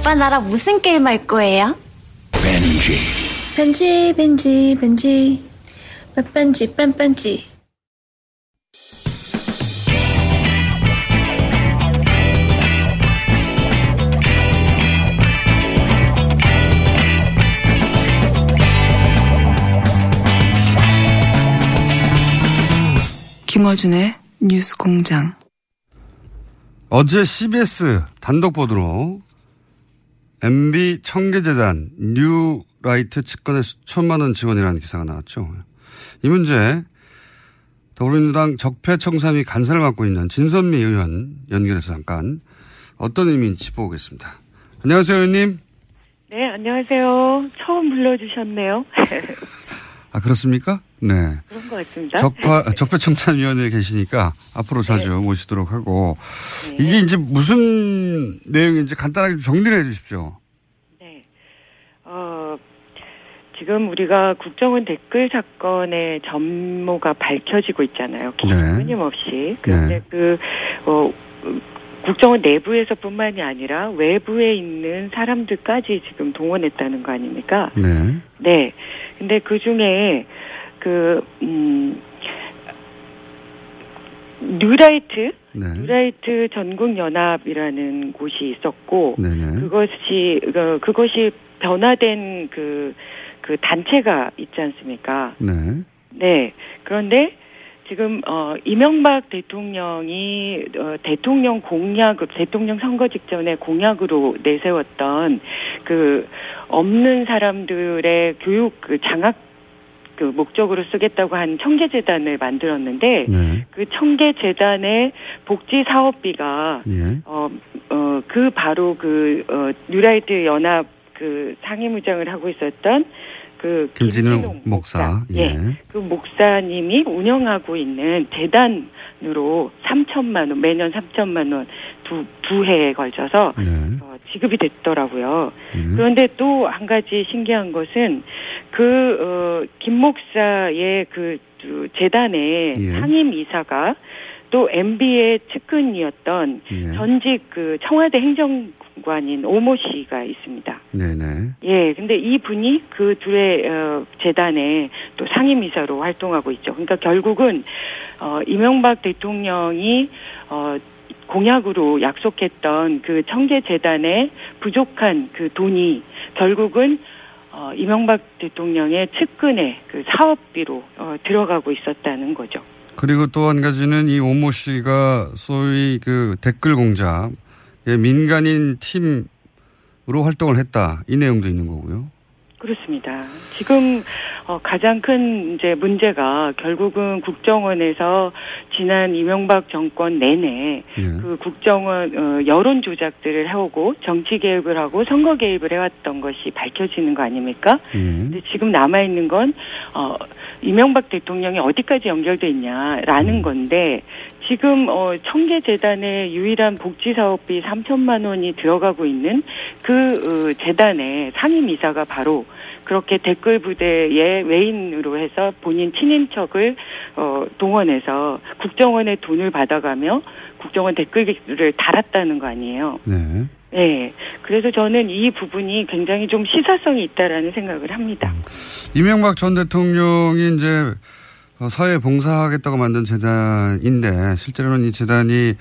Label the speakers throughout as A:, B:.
A: 오빠 나랑 무슨 게임 할 거예요? 벤지 벤지 벤지 벤지 빼뺀지 뺀뺀지
B: 김어준의 뉴스 공장.
C: 어제 CBS 단독 보도로 MB 청계재단 뉴라이트 측근의 수천만 원 지원이라는 기사가 나왔죠. 이 문제 더불어민주당 적폐청산위 간사를 맡고 있는 진선미 의원 연결해서 잠깐 어떤 의미인지 짚어보겠습니다. 안녕하세요, 의원님.
D: 네, 안녕하세요. 처음 불러주셨네요.
C: 아, 그렇습니까? 네.
D: 그런 것 같습니다.
C: 적파, 적폐청산위원회에 계시니까 앞으로 자주 모시도록 하고 이게 이제 무슨 내용인지 간단하게 좀 정리를 해 주십시오.
D: 어, 지금 우리가 국정원 댓글 사건의 전모가 밝혀지고 있잖아요.
C: 네.
D: 끊임없이. 그런데 그, 어, 국정원 내부에서뿐만이 아니라 외부에 있는 사람들까지 지금 동원했다는 거 아닙니까?
C: 네.
D: 네. 근데 그 중에 그, 음, 뉴라이트?
C: 네.
D: 뉴라이트 전국 연합이라는 곳이 있었고,
C: 네네.
D: 그것이, 그, 그것이 변화된 그, 그 단체가 있지 않습니까?
C: 네.
D: 네. 그런데 지금 어 이명박 대통령이 어 대통령 공약 대통령 선거 직전에 공약으로 내세웠던 그 없는 사람들의 교육 그 장학 그 목적으로 쓰겠다고 한 청계재단을 만들었는데
C: 네.
D: 그 청계재단의 복지 사업비가
C: 예.
D: 어, 어, 그 바로 그, 어, 뉴라이트 연합 그 상임의장을 하고 있었던 그
C: 김진웅 목사.
D: 예. 그 목사님이 운영하고 있는 재단으로 3천만 원, 매년 3천만 원 두, 두 해에 걸쳐서
C: 네.
D: 어, 지급이 됐더라고요.
C: 음.
D: 그런데 또 한 가지 신기한 것은 그, 어, 김 목사의 그, 그 재단의
C: 예.
D: 상임 이사가 또 MB의 측근이었던
C: 예.
D: 전직 그 청와대 행정관인 오모 씨가 있습니다.
C: 네네.
D: 예, 근데 이 분이 그 둘의 어, 재단의 또 상임이사로 활동하고 있죠. 그러니까 결국은 어, 이명박 대통령이 어, 공약으로 약속했던 그 청계 재단의 부족한 그 돈이 결국은 어, 이명박 대통령의 측근의 그 사업비로 어, 들어가고 있었다는 거죠.
C: 그리고 또 한 가지는 이 오모 씨가 소위 그 댓글 공작 의 민간인 팀으로 활동을 했다. 이 내용도 있는 거고요.
D: 그렇습니다. 지금 어, 가장 큰 이제 문제가 결국은 국정원에서 지난 이명박 정권 내내
C: 예.
D: 그 국정원 어, 여론 조작들을 해오고 정치 개입을 하고 선거 개입을 해왔던 것이 밝혀지는 거 아닙니까?
C: 예.
D: 근데 지금 남아 있는 건 어, 이명박 대통령이 어디까지 연결돼 있냐라는 건데 지금 어, 청계재단의 유일한 복지 사업비 3천만 원이 들어가고 있는 그 어, 재단의 상임이사가 바로 그렇게 댓글 부대의 외인으로 해서 본인 친인척을 어, 동원해서 국정원의 돈을 받아가며 국정원 댓글을 달았다는 거 아니에요.
C: 네.
D: 네. 그래서 저는 이 부분이 굉장히 좀 시사성이 있다라는 생각을 합니다.
C: 이명박 전 대통령이 이제 어, 사회에 봉사하겠다고 만든 재단인데 실제로는 이 재단이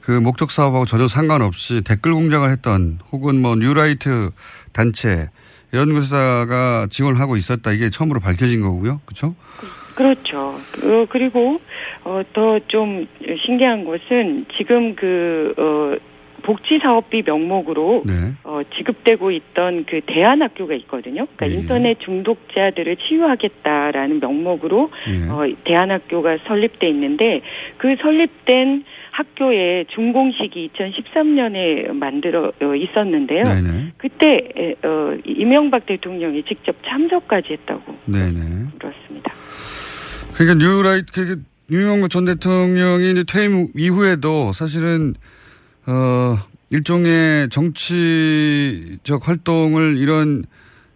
C: 그 목적 사업하고 전혀 상관없이 댓글 공작을 했던 혹은 뭐 뉴라이트 단체 이런 곳에다가 지원을 하고 있었다 이게 처음으로 밝혀진 거고요. 그렇죠?
D: 그렇죠. 어, 그리고 어, 더 좀 신기한 것은 지금 그 어, 복지 사업비 명목으로
C: 네.
D: 어, 지급되고 있던 그 대안 학교가 있거든요. 그러니까
C: 예.
D: 인터넷 중독자들을 치유하겠다라는 명목으로
C: 예.
D: 어, 대안 학교가 설립돼 있는데 그 설립된 학교의 준공식이 2013년에 만들어 어, 있었는데요.
C: 네네.
D: 그때 에, 어, 이명박 대통령이 직접 참석까지 했다고
C: 네네.
D: 그렇습니다.
C: 그러니까 뉴라이트, 그 유명박 전 대통령이 이제 퇴임 이후에도 사실은, 어, 일종의 정치적 활동을 이런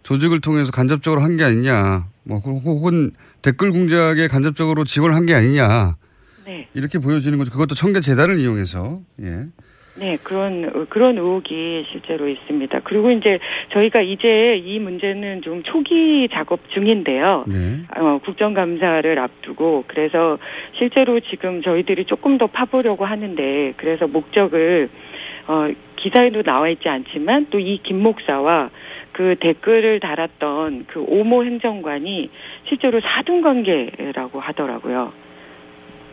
C: 조직을 통해서 간접적으로 한 게 아니냐, 뭐, 혹은 댓글 공작에 간접적으로 지원을 한게 아니냐,
D: 네.
C: 이렇게 보여지는 거죠. 그것도 청계 재단을 이용해서, 예.
D: 네, 그런 어, 그런 의혹이 실제로 있습니다. 그리고 이제 저희가 이제 이 문제는 좀 초기 작업 중인데요.
C: 네.
D: 어, 국정감사를 앞두고 그래서 실제로 지금 저희들이 조금 더 파보려고 하는데 그래서 목적을 어, 기사에도 나와 있지 않지만 또 이 김 목사와 그 댓글을 달았던 그 오모 행정관이 실제로 사돈 관계라고 하더라고요.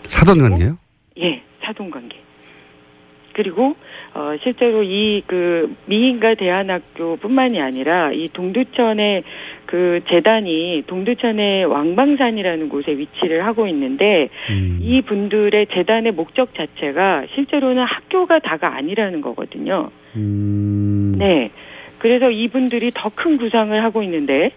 C: 사돈 관계요?
D: 예, 사돈 관계. 그리고 어 실제로 이 그 미인가 대안학교뿐만이 아니라 이 동두천의 그 재단이 동두천의 왕방산이라는 곳에 위치를 하고 있는데
C: 음.
D: 이 분들의 재단의 목적 자체가 실제로는 학교가 다가 아니라는 거거든요.
C: 음.
D: 네. 그래서 이분들이 더 큰 구상을 하고 있는데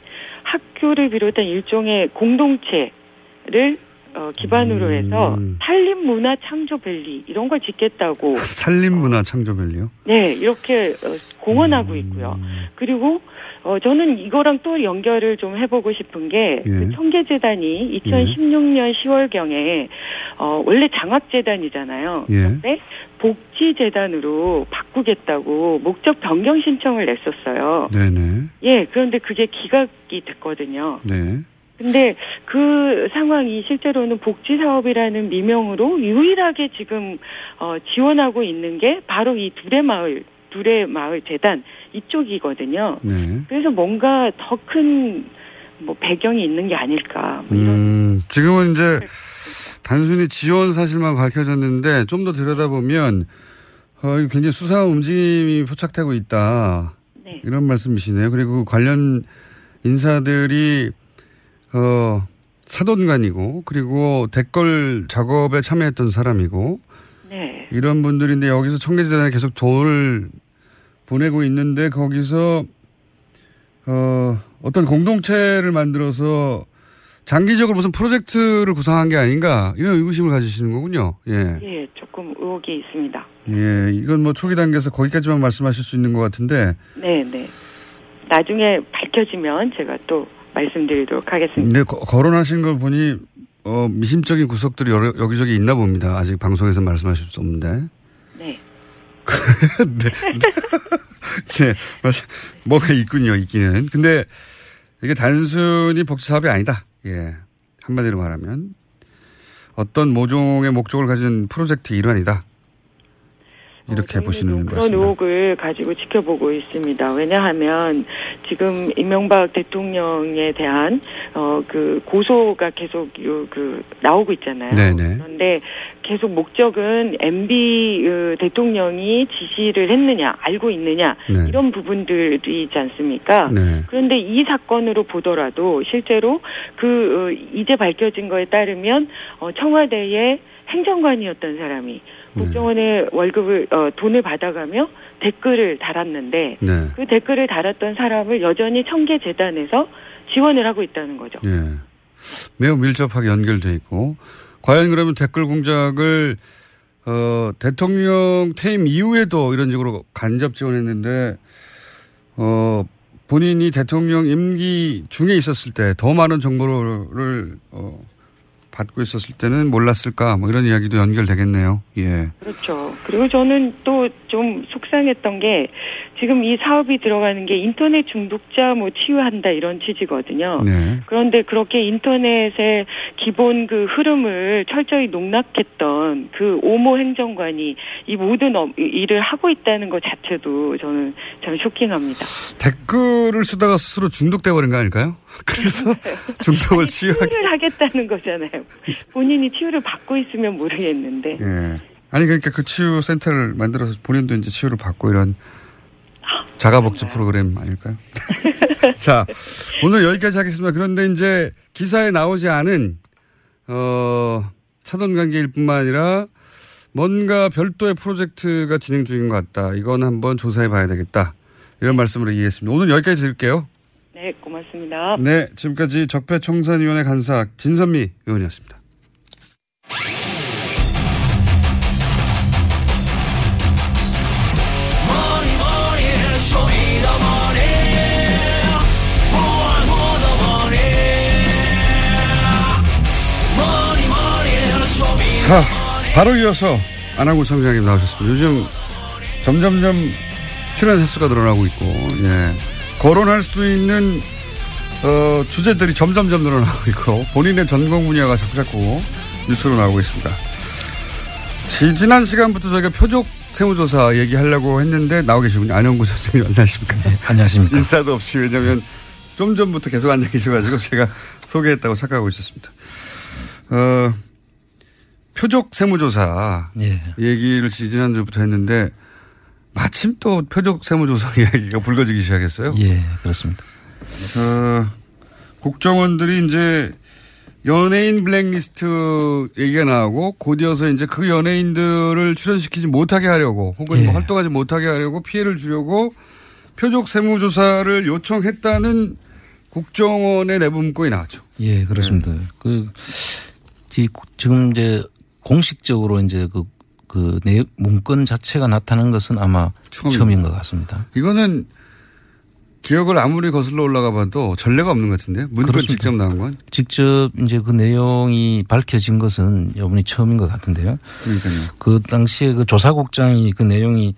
D: 학교를 비롯한 일종의 공동체를 어, 기반으로 해서
C: 음.
D: 산림 문화 창조 밸리 이런 걸 짓겠다고
C: 산림 문화 창조 밸리요?
D: 네 이렇게 어, 공언하고 있고요. 그리고 어, 저는 이거랑 또 연결을 좀 해보고 싶은 게
C: 예.
D: 그 청계재단이 2016년 10월경에 어, 원래 장학재단이잖아요.
C: 예.
D: 그런데 복지재단으로 바꾸겠다고 목적 변경 신청을 냈었어요.
C: 네네.
D: 예, 그런데 그게 기각이 됐거든요.
C: 네.
D: 근데 그 상황이 실제로는 복지 사업이라는 미명으로 유일하게 지금 어 지원하고 있는 게 바로 이 둘의 마을 둘의 마을 재단 이쪽이거든요.
C: 네.
D: 그래서 뭔가 더 큰 뭐 배경이 있는 게 아닐까. 뭐 이런
C: 음, 지금은 이제 단순히 지원 사실만 밝혀졌는데 좀 더 들여다보면 어, 굉장히 수상한 움직임이 포착되고 있다.
D: 네.
C: 이런 말씀이시네요. 그리고 관련 인사들이 어, 사돈간이고 그리고 댓글 작업에 참여했던 사람이고
D: 네.
C: 이런 분들인데 여기서 청계재단에 계속 돈을 보내고 있는데 거기서 어, 어떤 공동체를 만들어서 장기적으로 무슨 프로젝트를 구상한 게 아닌가 이런 의구심을 가지시는 거군요. 예.
D: 예, 조금 의혹이 있습니다.
C: 예. 이건 뭐 초기 단계에서 거기까지만 말씀하실 수 있는 것 같은데
D: 네, 네. 나중에 밝혀지면 제가 또 말씀드리도록 하겠습니다.
C: 근데 거, 거론하신 걸 보니 어, 미심적인 구석들이 여러, 여기저기 있나 봅니다. 아직 방송에서 말씀하실 수 없는데.
D: 네.
C: 네. 네. 맞- 뭐가 있군요, 있기는. 근데 이게 단순히 복지 사업이 아니다. 예. 한마디로 말하면. 어떤 모종의 목적을 가진 프로젝트 일환이다. 이렇게 보시는 것
D: 그런
C: 같습니다.
D: 의혹을 가지고 지켜보고 있습니다. 왜냐하면 지금 이명박 대통령에 대한 어 그 고소가 계속 요, 그 나오고 있잖아요.
C: 네네.
D: 그런데 계속 목적은 MB 어, 대통령이 지시를 했느냐, 알고 있느냐
C: 네.
D: 이런 부분들이 있지 않습니까?
C: 네.
D: 그런데 이 사건으로 보더라도 실제로 그 어, 이제 밝혀진 거에 따르면 어, 청와대의 행정관이었던 사람이
C: 네.
D: 국정원의 월급을 어, 돈을 받아가며 댓글을 달았는데
C: 네.
D: 그 댓글을 달았던 사람을 여전히 청계 재단에서 지원을 하고 있다는 거죠.
C: 예. 매우 밀접하게 연결돼 있고 과연 그러면 댓글 공작을 어, 대통령 퇴임 이후에도 이런 식으로 간접 지원했는데 어, 본인이 대통령 임기 중에 있었을 때 더 많은 정보를 어, 받고 있었을 때는 몰랐을까 뭐 이런 이야기도 연결되겠네요. 예.
D: 그렇죠. 그리고 저는 또 좀 속상했던 게 지금 이 사업이 들어가는 게 인터넷 중독자 뭐 치유한다 이런 취지거든요.
C: 네.
D: 그런데 그렇게 인터넷의 기본 그 흐름을 철저히 농락했던 그 오모 행정관이 이 모든 업- 일을 하고 있다는 것 자체도 저는 참 쇼킹합니다.
C: 댓글을 쓰다가 스스로 중독돼 버린 거 아닐까요? 그래서 중독을 치유하기.
D: 치유를 하겠다는 거잖아요. 본인이 치유를 받고 있으면 모르겠는데.
C: 예. 아니 그러니까 그 치유 센터를 만들어서 본인도 이제 치유를 받고 이런 자가복지 프로그램 아닐까요? 자, 오늘 여기까지 하겠습니다. 그런데 이제 기사에 나오지 않은 어 사돈 관계일 뿐만 아니라 뭔가 별도의 프로젝트가 진행 중인 것 같다. 이건 한번 조사해 봐야 되겠다. 이런 말씀으로 이해했습니다. 오늘 여기까지 드릴게요.
D: 네, 고맙습니다.
C: 네, 지금까지 적폐청산위원회 간사 진선미 의원이었습니다. 자, 바로 이어서 안하고 청장님 나오셨습니다. 요즘 점점점 출연 횟수가 늘어나고 있고, 예. 거론할 수 있는, 어, 주제들이 점점점 늘어나고 있고, 본인의 전공 분야가 자꾸자꾸 뉴스로 나오고 있습니다. 지, 지난 시간부터 저희가 표적 세무조사 얘기하려고 했는데 나오 계시군요. 안영구 선생님 안녕하십니까?
E: 안녕하십니까.
C: 인사도 없이 왜냐면 좀 전부터 계속 앉아 계셔가지고 제가 소개했다고 착각하고 있었습니다. 어, 표적 세무조사
E: 예.
C: 얘기를 지난주부터 했는데 마침 또 표적 세무조사 이야기가 불거지기 시작했어요.
E: 예, 그렇습니다.
C: 어, 국정원들이 이제 연예인 블랙리스트 얘기가 나오고 곧이어서 이제 그 연예인들을 출연시키지 못하게 하려고 혹은
E: 예.
C: 뭐 활동하지 못하게 하려고 피해를 주려고 표적 세무조사를 요청했다는 국정원의 내부 문건이 나왔죠.
E: 예, 그렇습니다. 그, 지- 지금 이제 공식적으로 이제 그, 그 내, 문건 자체가 나타난 것은 아마 처음인 것 같습니다.
C: 이거는 기억을 아무리 거슬러 올라가 봐도 전례가 없는 것 같은데 문건
E: 그렇습니다.
C: 직접 나온 건
E: 직접 이제 그 내용이 밝혀진 것은 이번이 처음인 것 같은데요.
C: 그러니까요.
E: 그 당시에 그 조사국장이 그 내용이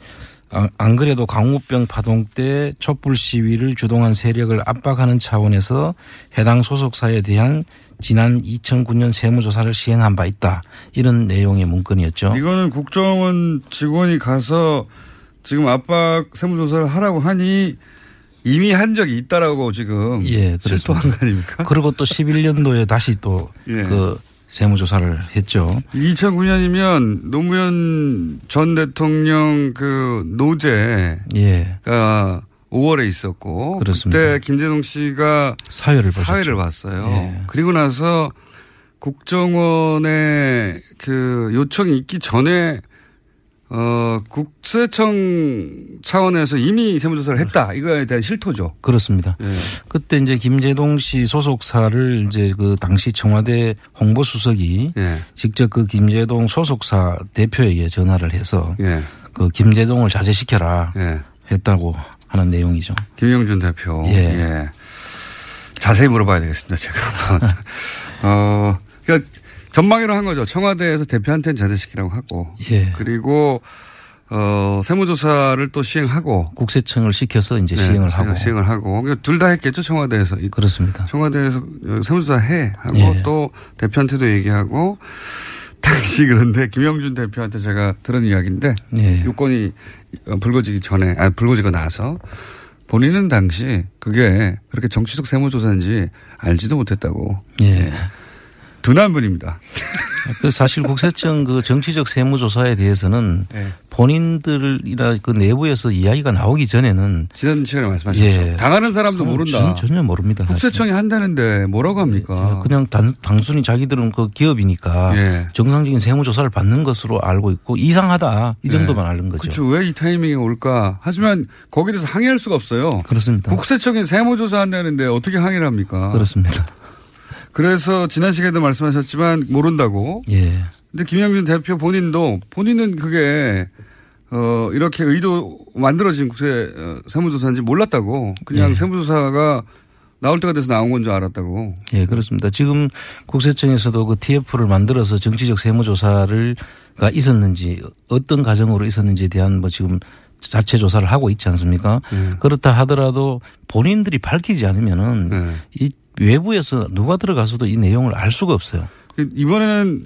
E: 아- 안 그래도 강우병 파동 때 촛불 시위를 주동한 세력을 압박하는 차원에서 해당 소속사에 대한 지난 2009년 세무조사를 시행한 바 있다. 이런 내용의 문건이었죠.
C: 이거는 국정원 직원이 가서 지금 압박 세무조사를 하라고 하니 이미 한 적이 있다라고 지금
E: 예,
C: 실토한 거 아닙니까?
E: 그리고 또 11년도에 다시 또
C: 예.
E: 그 세무조사를 했죠.
C: 2009년이면 노무현 전 대통령 그 노제가
E: 예.
C: 5월에 있었고
E: 그렇습니다.
C: 그때 김재동 씨가
E: 사회를
C: 사회를. 봤어요.
E: 예.
C: 그리고 나서 국정원의 그 요청이 있기 전에 어 국세청 차원에서 이미 세무조사를 했다. 이거에 대한 실토죠.
E: 그렇습니다.
C: 예.
E: 그때 이제 김재동 씨 소속사를 이제 그 당시 청와대 홍보 수석이
C: 예.
E: 직접 그 김재동 소속사 대표에게 전화를 해서
C: 예.
E: 그 김재동을 자제시켜라
C: 예.
E: 했다고 하는 내용이죠.
C: 김영준 대표.
E: 예.
C: 예. 자세히 물어봐야 되겠습니다. 제가. 어, 그러니까 전망으로 한 거죠. 청와대에서 대표한테는 자제시키라고 하고.
E: 예.
C: 그리고 어, 세무조사를 또 시행하고.
E: 국세청을 시켜서 이제
C: 네,
E: 시행을
C: 시행-
E: 하고.
C: 시행을 하고. 둘다 했겠죠. 청와대에서.
E: 그렇습니다.
C: 청와대에서 세무조사 해 하고
E: 예.
C: 또 대표한테도 얘기하고 당시 그런데 김영준 대표한테 제가 들은 이야기인데
E: 예.
C: 요건이 어, 불거지기 전에 아 불거지고 나서 본인은 당시 그게 그렇게 정치적 세무조사인지 알지도 못했다고
E: 예.
C: 둔한 분입니다.
E: 그 사실 국세청 그 정치적 세무조사에 대해서는
C: 네.
E: 본인들이나 그 내부에서 이야기가 나오기 전에는
C: 지난 시간에 말씀하셨죠. 당하는 사람도 모른다.
E: 전, 전혀 모릅니다. 사실.
C: 국세청이 한다는데 뭐라고 합니까?
E: 그냥 단, 단순히 자기들은 그 기업이니까
C: 예.
E: 정상적인 세무조사를 받는 것으로 알고 있고 이상하다 이 정도만 아는 거죠.
C: 그렇죠. 왜 이 타이밍에 올까? 하지만 거기에 대해서 항의할 수가 없어요.
E: 그렇습니다.
C: 국세청이 세무조사 한다는데 어떻게 항의를 합니까?
E: 그렇습니다.
C: 그래서 지난 시간에도 말씀하셨지만 모른다고.
E: 예.
C: 근데 김영준 대표 본인도 본인은 그게 어, 이렇게 의도 만들어진 국세 어, 세무조사인지 몰랐다고 그냥
E: 예.
C: 세무조사가 나올 때가 돼서 나온 건 줄 알았다고.
E: 예, 그렇습니다. 지금 국세청에서도 그 TF를 만들어서 정치적 세무조사를가 있었는지 어떤 과정으로 있었는지에 대한 뭐 지금 자체 조사를 하고 있지 않습니까?
C: 네.
E: 그렇다 하더라도 본인들이 밝히지 않으면은
C: 네.
E: 이 외부에서 누가 들어가서도 이 내용을 알 수가 없어요.
C: 이번에는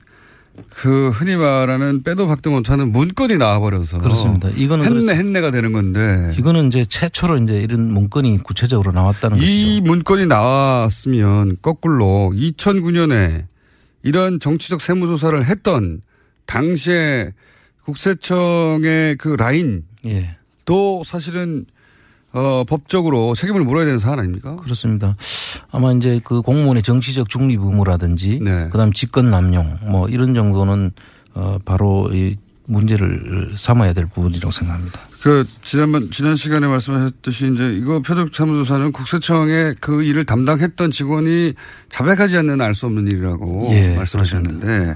C: 그 흔히 말하는 빼도 박도 못하는 문건이 나와버려서
E: 그렇습니다. 이거는
C: 했네. 했네가 되는 건데
E: 이거는 이제 최초로 이제 이런 문건이 구체적으로 나왔다는 것이죠.
C: 이 문건이 나왔으면 거꾸로 2009년에 이런 정치적 세무조사를 했던 당시에 국세청의 그 라인
E: 예.
C: 또 사실은 어, 법적으로 책임을 물어야 되는 사안 아닙니까?
E: 그렇습니다. 아마 이제 그 공무원의 정치적 중립 의무라든지
C: 네.
E: 그다음 직권 남용 뭐 이런 정도는 어 바로 이 문제를 삼아야 될 부분이라고 생각합니다.
C: 그 지난번 지난 시간에 말씀하셨듯이 이제 이거 표적 세무조사는 국세청의 그 일을 담당했던 직원이 자백하지 않는 알 수 없는 일이라고
E: 예,
C: 말씀하셨는데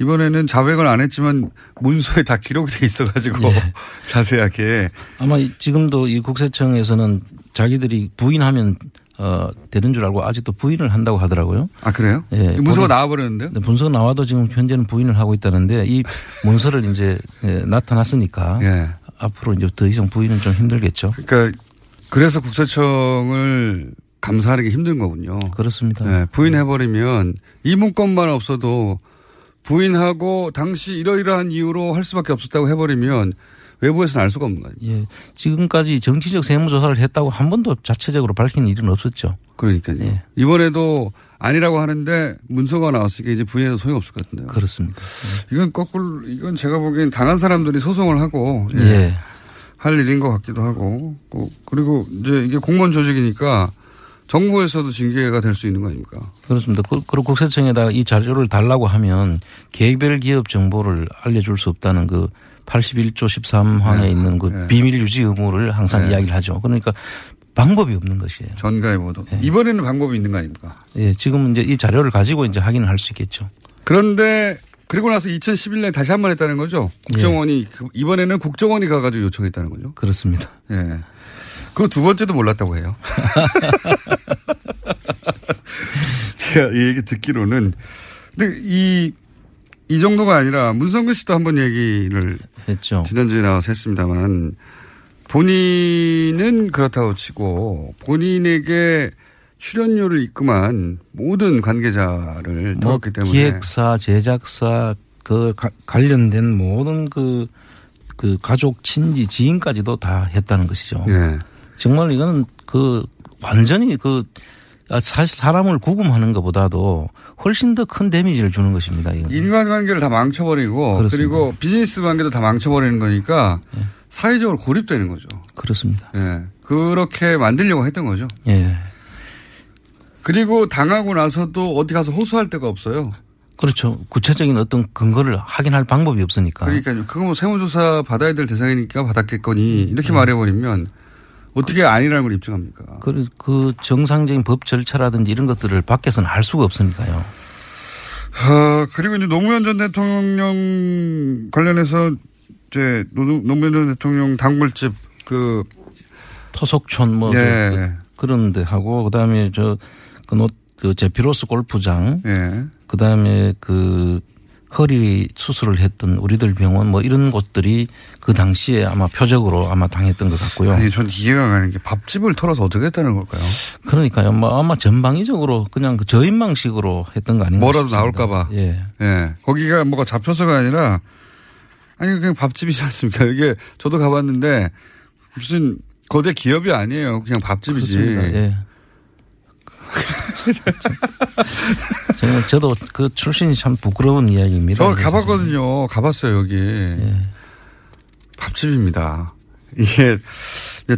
C: 이번에는 자백을 안 했지만 문서에 다 기록이 돼 있어가지고
E: 예.
C: 자세하게
E: 아마 이- 지금도 이 국세청에서는 자기들이 부인하면 어 되는 줄 알고 아직도 부인을 한다고 하더라고요.
C: 아 그래요?
E: 예.
C: 이 문서가 나와버렸는데요?
E: 네, 문서가 나와도 지금 현재는 부인을 하고 있다는데 이 문서를 이제 예, 나타났으니까
C: 예.
E: 앞으로 이제 더 이상 부인은 좀 힘들겠죠.
C: 그러니까 그래서 국세청을 감사하는 게 힘든 거군요.
E: 그렇습니다.
C: 네, 부인해버리면 이 문건만 없어도 부인하고 당시 이러이러한 이유로 할 수밖에 없었다고 해버리면 외부에서는 알 수가 없는 거 아니에요.
E: 예. 지금까지 정치적 세무조사를 했다고 한 번도 자체적으로 밝힌 일은 없었죠.
C: 그러니까요.
E: 예.
C: 이번에도 아니라고 하는데 문서가 나왔으니까 이제 부인해도 소용없을 것 같은데요.
E: 그렇습니다.
C: 이건 거꾸로 이건 제가 보기엔 당한 사람들이 소송을 하고 예,
E: 예.
C: 할 일인 것 같기도 하고 그- 그리고 이제 이게 공무원 조직이니까 정부에서도 징계가 될 수 있는 거 아닙니까?
E: 그렇습니다. 그- 그리고 국세청에다 이 자료를 달라고 하면 개별 기업 정보를 알려줄 수 없다는 그 81조 13항에
C: 네.
E: 있는 그
C: 네.
E: 비밀 유지 의무를 항상
C: 네.
E: 이야기를 하죠. 그러니까 방법이 없는 것이에요.
C: 전가의 보도.
E: 네.
C: 이번에는 방법이 있는 거 아닙니까?
E: 예, 지금 이제 이 자료를 가지고 이제 확인을 할 수 있겠죠.
C: 그런데 그리고 나서 2011년에 다시 한 번 했다는 거죠. 국정원이
E: 예.
C: 그- 이번에는 국정원이 가가지고 요청했다는 거죠.
E: 그렇습니다.
C: 예. 그 두 번째도 몰랐다고 해요. 제가 이 얘기 듣기로는 근데 이, 이 정도가 아니라 문성근 씨도 한번 얘기를
E: 했죠.
C: 지난주에 나와서 했습니다만 본인은 그렇다고 치고 본인에게 출연료를 입금한 모든 관계자를
E: 뭐
C: 들었기 때문에
E: 기획사, 제작사 그 가- 관련된 모든 그, 그 가족, 친지, 지인까지도 다 했다는 것이죠.
C: 예.
E: 정말 이거는 그 완전히 그 아, 사실 사람을 구금하는 것보다도 훨씬 더 큰 데미지를 주는 것입니다. 이건.
C: 인간 관계를 다 망쳐버리고
E: 그렇습니다.
C: 그리고 비즈니스 관계도 다 망쳐버리는 거니까
E: 예.
C: 사회적으로 고립되는 거죠.
E: 그렇습니다.
C: 예. 그렇게 만들려고 했던 거죠.
E: 예.
C: 그리고 당하고 나서도 어디 가서 호소할 데가 없어요.
E: 그렇죠. 구체적인 어떤 근거를 확인할 방법이 없으니까.
C: 그러니까요. 그거 뭐 세무조사 받아야 될 대상이니까 받았겠거니 이렇게
E: 음.
C: 말해버리면 어떻게 아니라는 걸 입증합니까?
E: 그, 그 정상적인 법 절차라든지 이런 것들을 밖에서는 알 수가 없으니까요.
C: 어, 그리고 이제 노무현 전 대통령 관련해서 이제 노- 노무현 전 대통령 단골집 그
E: 토속촌 뭐
C: 예.
E: 그, 런데 하고 그다음에 저그 노, 그 제피로스 골프장
C: 예.
E: 그다음에 그 허리 수술을 했던 우리들 병원 뭐 이런 곳들이 그 당시에 아마 표적으로 아마 당했던 것 같고요.
C: 아니 전 이해가 가는 게 밥집을 털어서 어떻게 했다는 걸까요?
E: 그러니까요. 뭐 아마 전방위적으로 그냥 그 저인망식으로 했던 거 아닌가
C: 뭐라도
E: 싶습니다.
C: 나올까봐.
E: 예.
C: 예. 거기가 뭐가 잡혀서가 아니라 아니 그냥 밥집이지 않습니까? 이게 저도 가봤는데 무슨 거대 기업이 아니에요. 그냥 밥집이지.
E: 그렇습니다. 예. 정말 저도 그 출신이 참 부끄러운 이야기입니다.
C: 저 가봤거든요. 가봤어요 여기.
E: 예.
C: 밥집입니다. 이게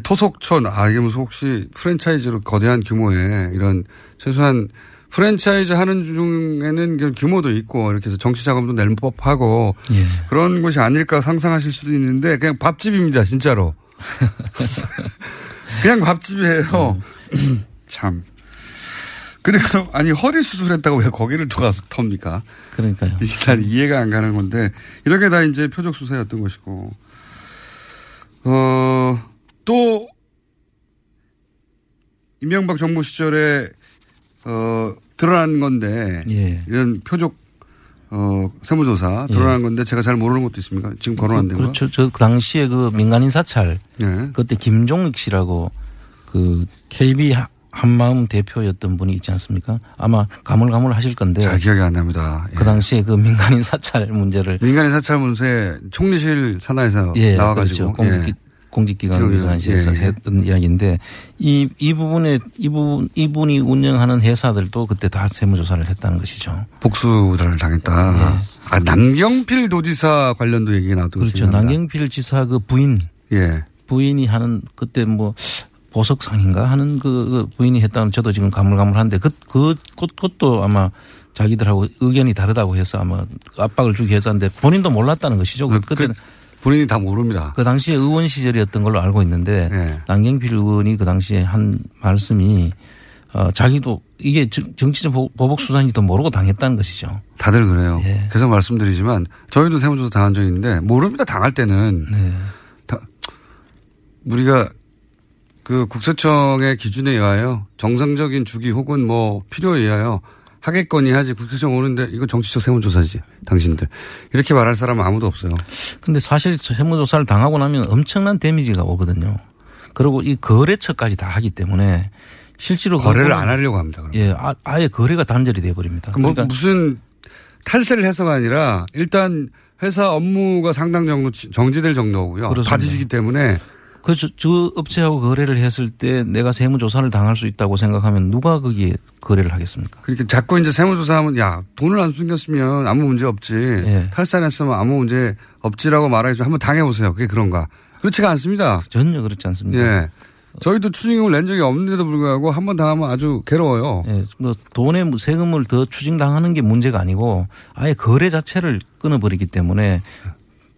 C: 토속촌 아 이게 무슨 혹시 프랜차이즈로 거대한 규모의 이런 최소한 프랜차이즈 하는 중에는 그 규모도 있고 이렇게 해서 정치 자금도 낼 법하고
E: 예.
C: 그런 곳이 아닐까 상상하실 수도 있는데 그냥 밥집입니다 진짜로. 그냥 밥집이에요. 참. 그리고 아니 허리 수술했다고 왜 거기를 또 가서 텁니까?
E: 그러니까요.
C: 일단 이해가 안 가는 건데 이렇게 다 이제 표적 수사였던 것이고 어, 또, 이명박 정부 시절에, 어, 드러난 건데,
E: 예.
C: 이런 표적, 어, 세무조사 드러난 건데 제가 잘 모르는 것도 있습니까? 지금 거론한 데가?
E: 그렇죠. 저 그 당시에 그 민간인 사찰
C: 네.
E: 그때 김종익 씨라고 그 KB 하- 한마음 대표였던 분이 있지 않습니까? 아마 가물가물 하실 건데
C: 잘 기억이 안 납니다. 예.
E: 그 당시에 그 민간인 사찰 문제를
C: 민간인 사찰 문제 총리실 산하에서
E: 예,
C: 나와가지고.
E: 그렇죠. 공직기,
C: 예.
E: 공직기관 위반실에서.
C: 예, 예.
E: 했던 이야기인데 이, 이 부분에 이분, 이분이 운영하는 회사들도 그때 다 세무조사를 했다는 것이죠.
C: 복수를 당했다. 아, 남경필 도지사 관련도 얘기가 나왔던
E: 예. 그렇죠. 남경필 지사 그 부인.
C: 예.
E: 부인이 하는 그때 뭐 보석상인가 하는 그, 그 부인이 했다는 저도 지금 가물가물한데 그, 그, 그, 그것도 아마 자기들하고 의견이 다르다고 해서 아마 압박을 주기 해서 하는데 본인도 몰랐다는 것이죠. 그, 그때는
C: 본인이 다 모릅니다.
E: 그 당시에 의원 시절이었던 걸로 알고 있는데
C: 예.
E: 남경필 의원이 그 당시에 한 말씀이 어, 자기도 이게 정- 정치적 보- 보복 수단인지도 모르고 당했다는 것이죠.
C: 다들 그래요.
E: 예.
C: 계속 말씀드리지만 저희도 세무조사 당한 적이 있는데 모릅니다. 당할 때는.
E: 네.
C: 다 우리가 그 국세청의 기준에 의하여 정상적인 주기 혹은 뭐 필요에 의하여 하겠거니 하지 국세청 오는데 이거 정치적 세무조사지 당신들 이렇게 말할 사람은 아무도 없어요.
E: 근데 사실 세무조사를 당하고 나면 엄청난 데미지가 오거든요. 그리고 이 거래처까지 다 하기 때문에 실제로
C: 거래를 안 하려고 합니다. 그럼.
E: 예, 아, 아예 거래가 단절이 돼 버립니다.
C: 뭐
E: 그러니까
C: 무슨 탈세를 해서가 아니라 일단 회사 업무가 상당 정도 지- 정지될 정도고요.
E: 그렇습니다.
C: 받으시기 때문에
E: 그 저 저 업체하고 거래를 했을 때 내가 세무조사를 당할 수 있다고 생각하면 누가 거기에 거래를 하겠습니까?
C: 그렇게 자꾸 이제 세무조사하면 야 돈을 안 숨겼으면 아무 문제 없지
E: 예.
C: 탈세 안 했으면 아무 문제 없지라고 말하지 한번 당해보세요. 그게 그런가? 그렇지가 않습니다.
E: 전혀 그렇지 않습니다.
C: 예. 저희도 추징금을 낸 적이 없는데도 불구하고 한 번 당하면 아주 괴로워요.
E: 예, 뭐 돈의 세금을 더 추징당하는 게 문제가 아니고 아예 거래 자체를 끊어버리기 때문에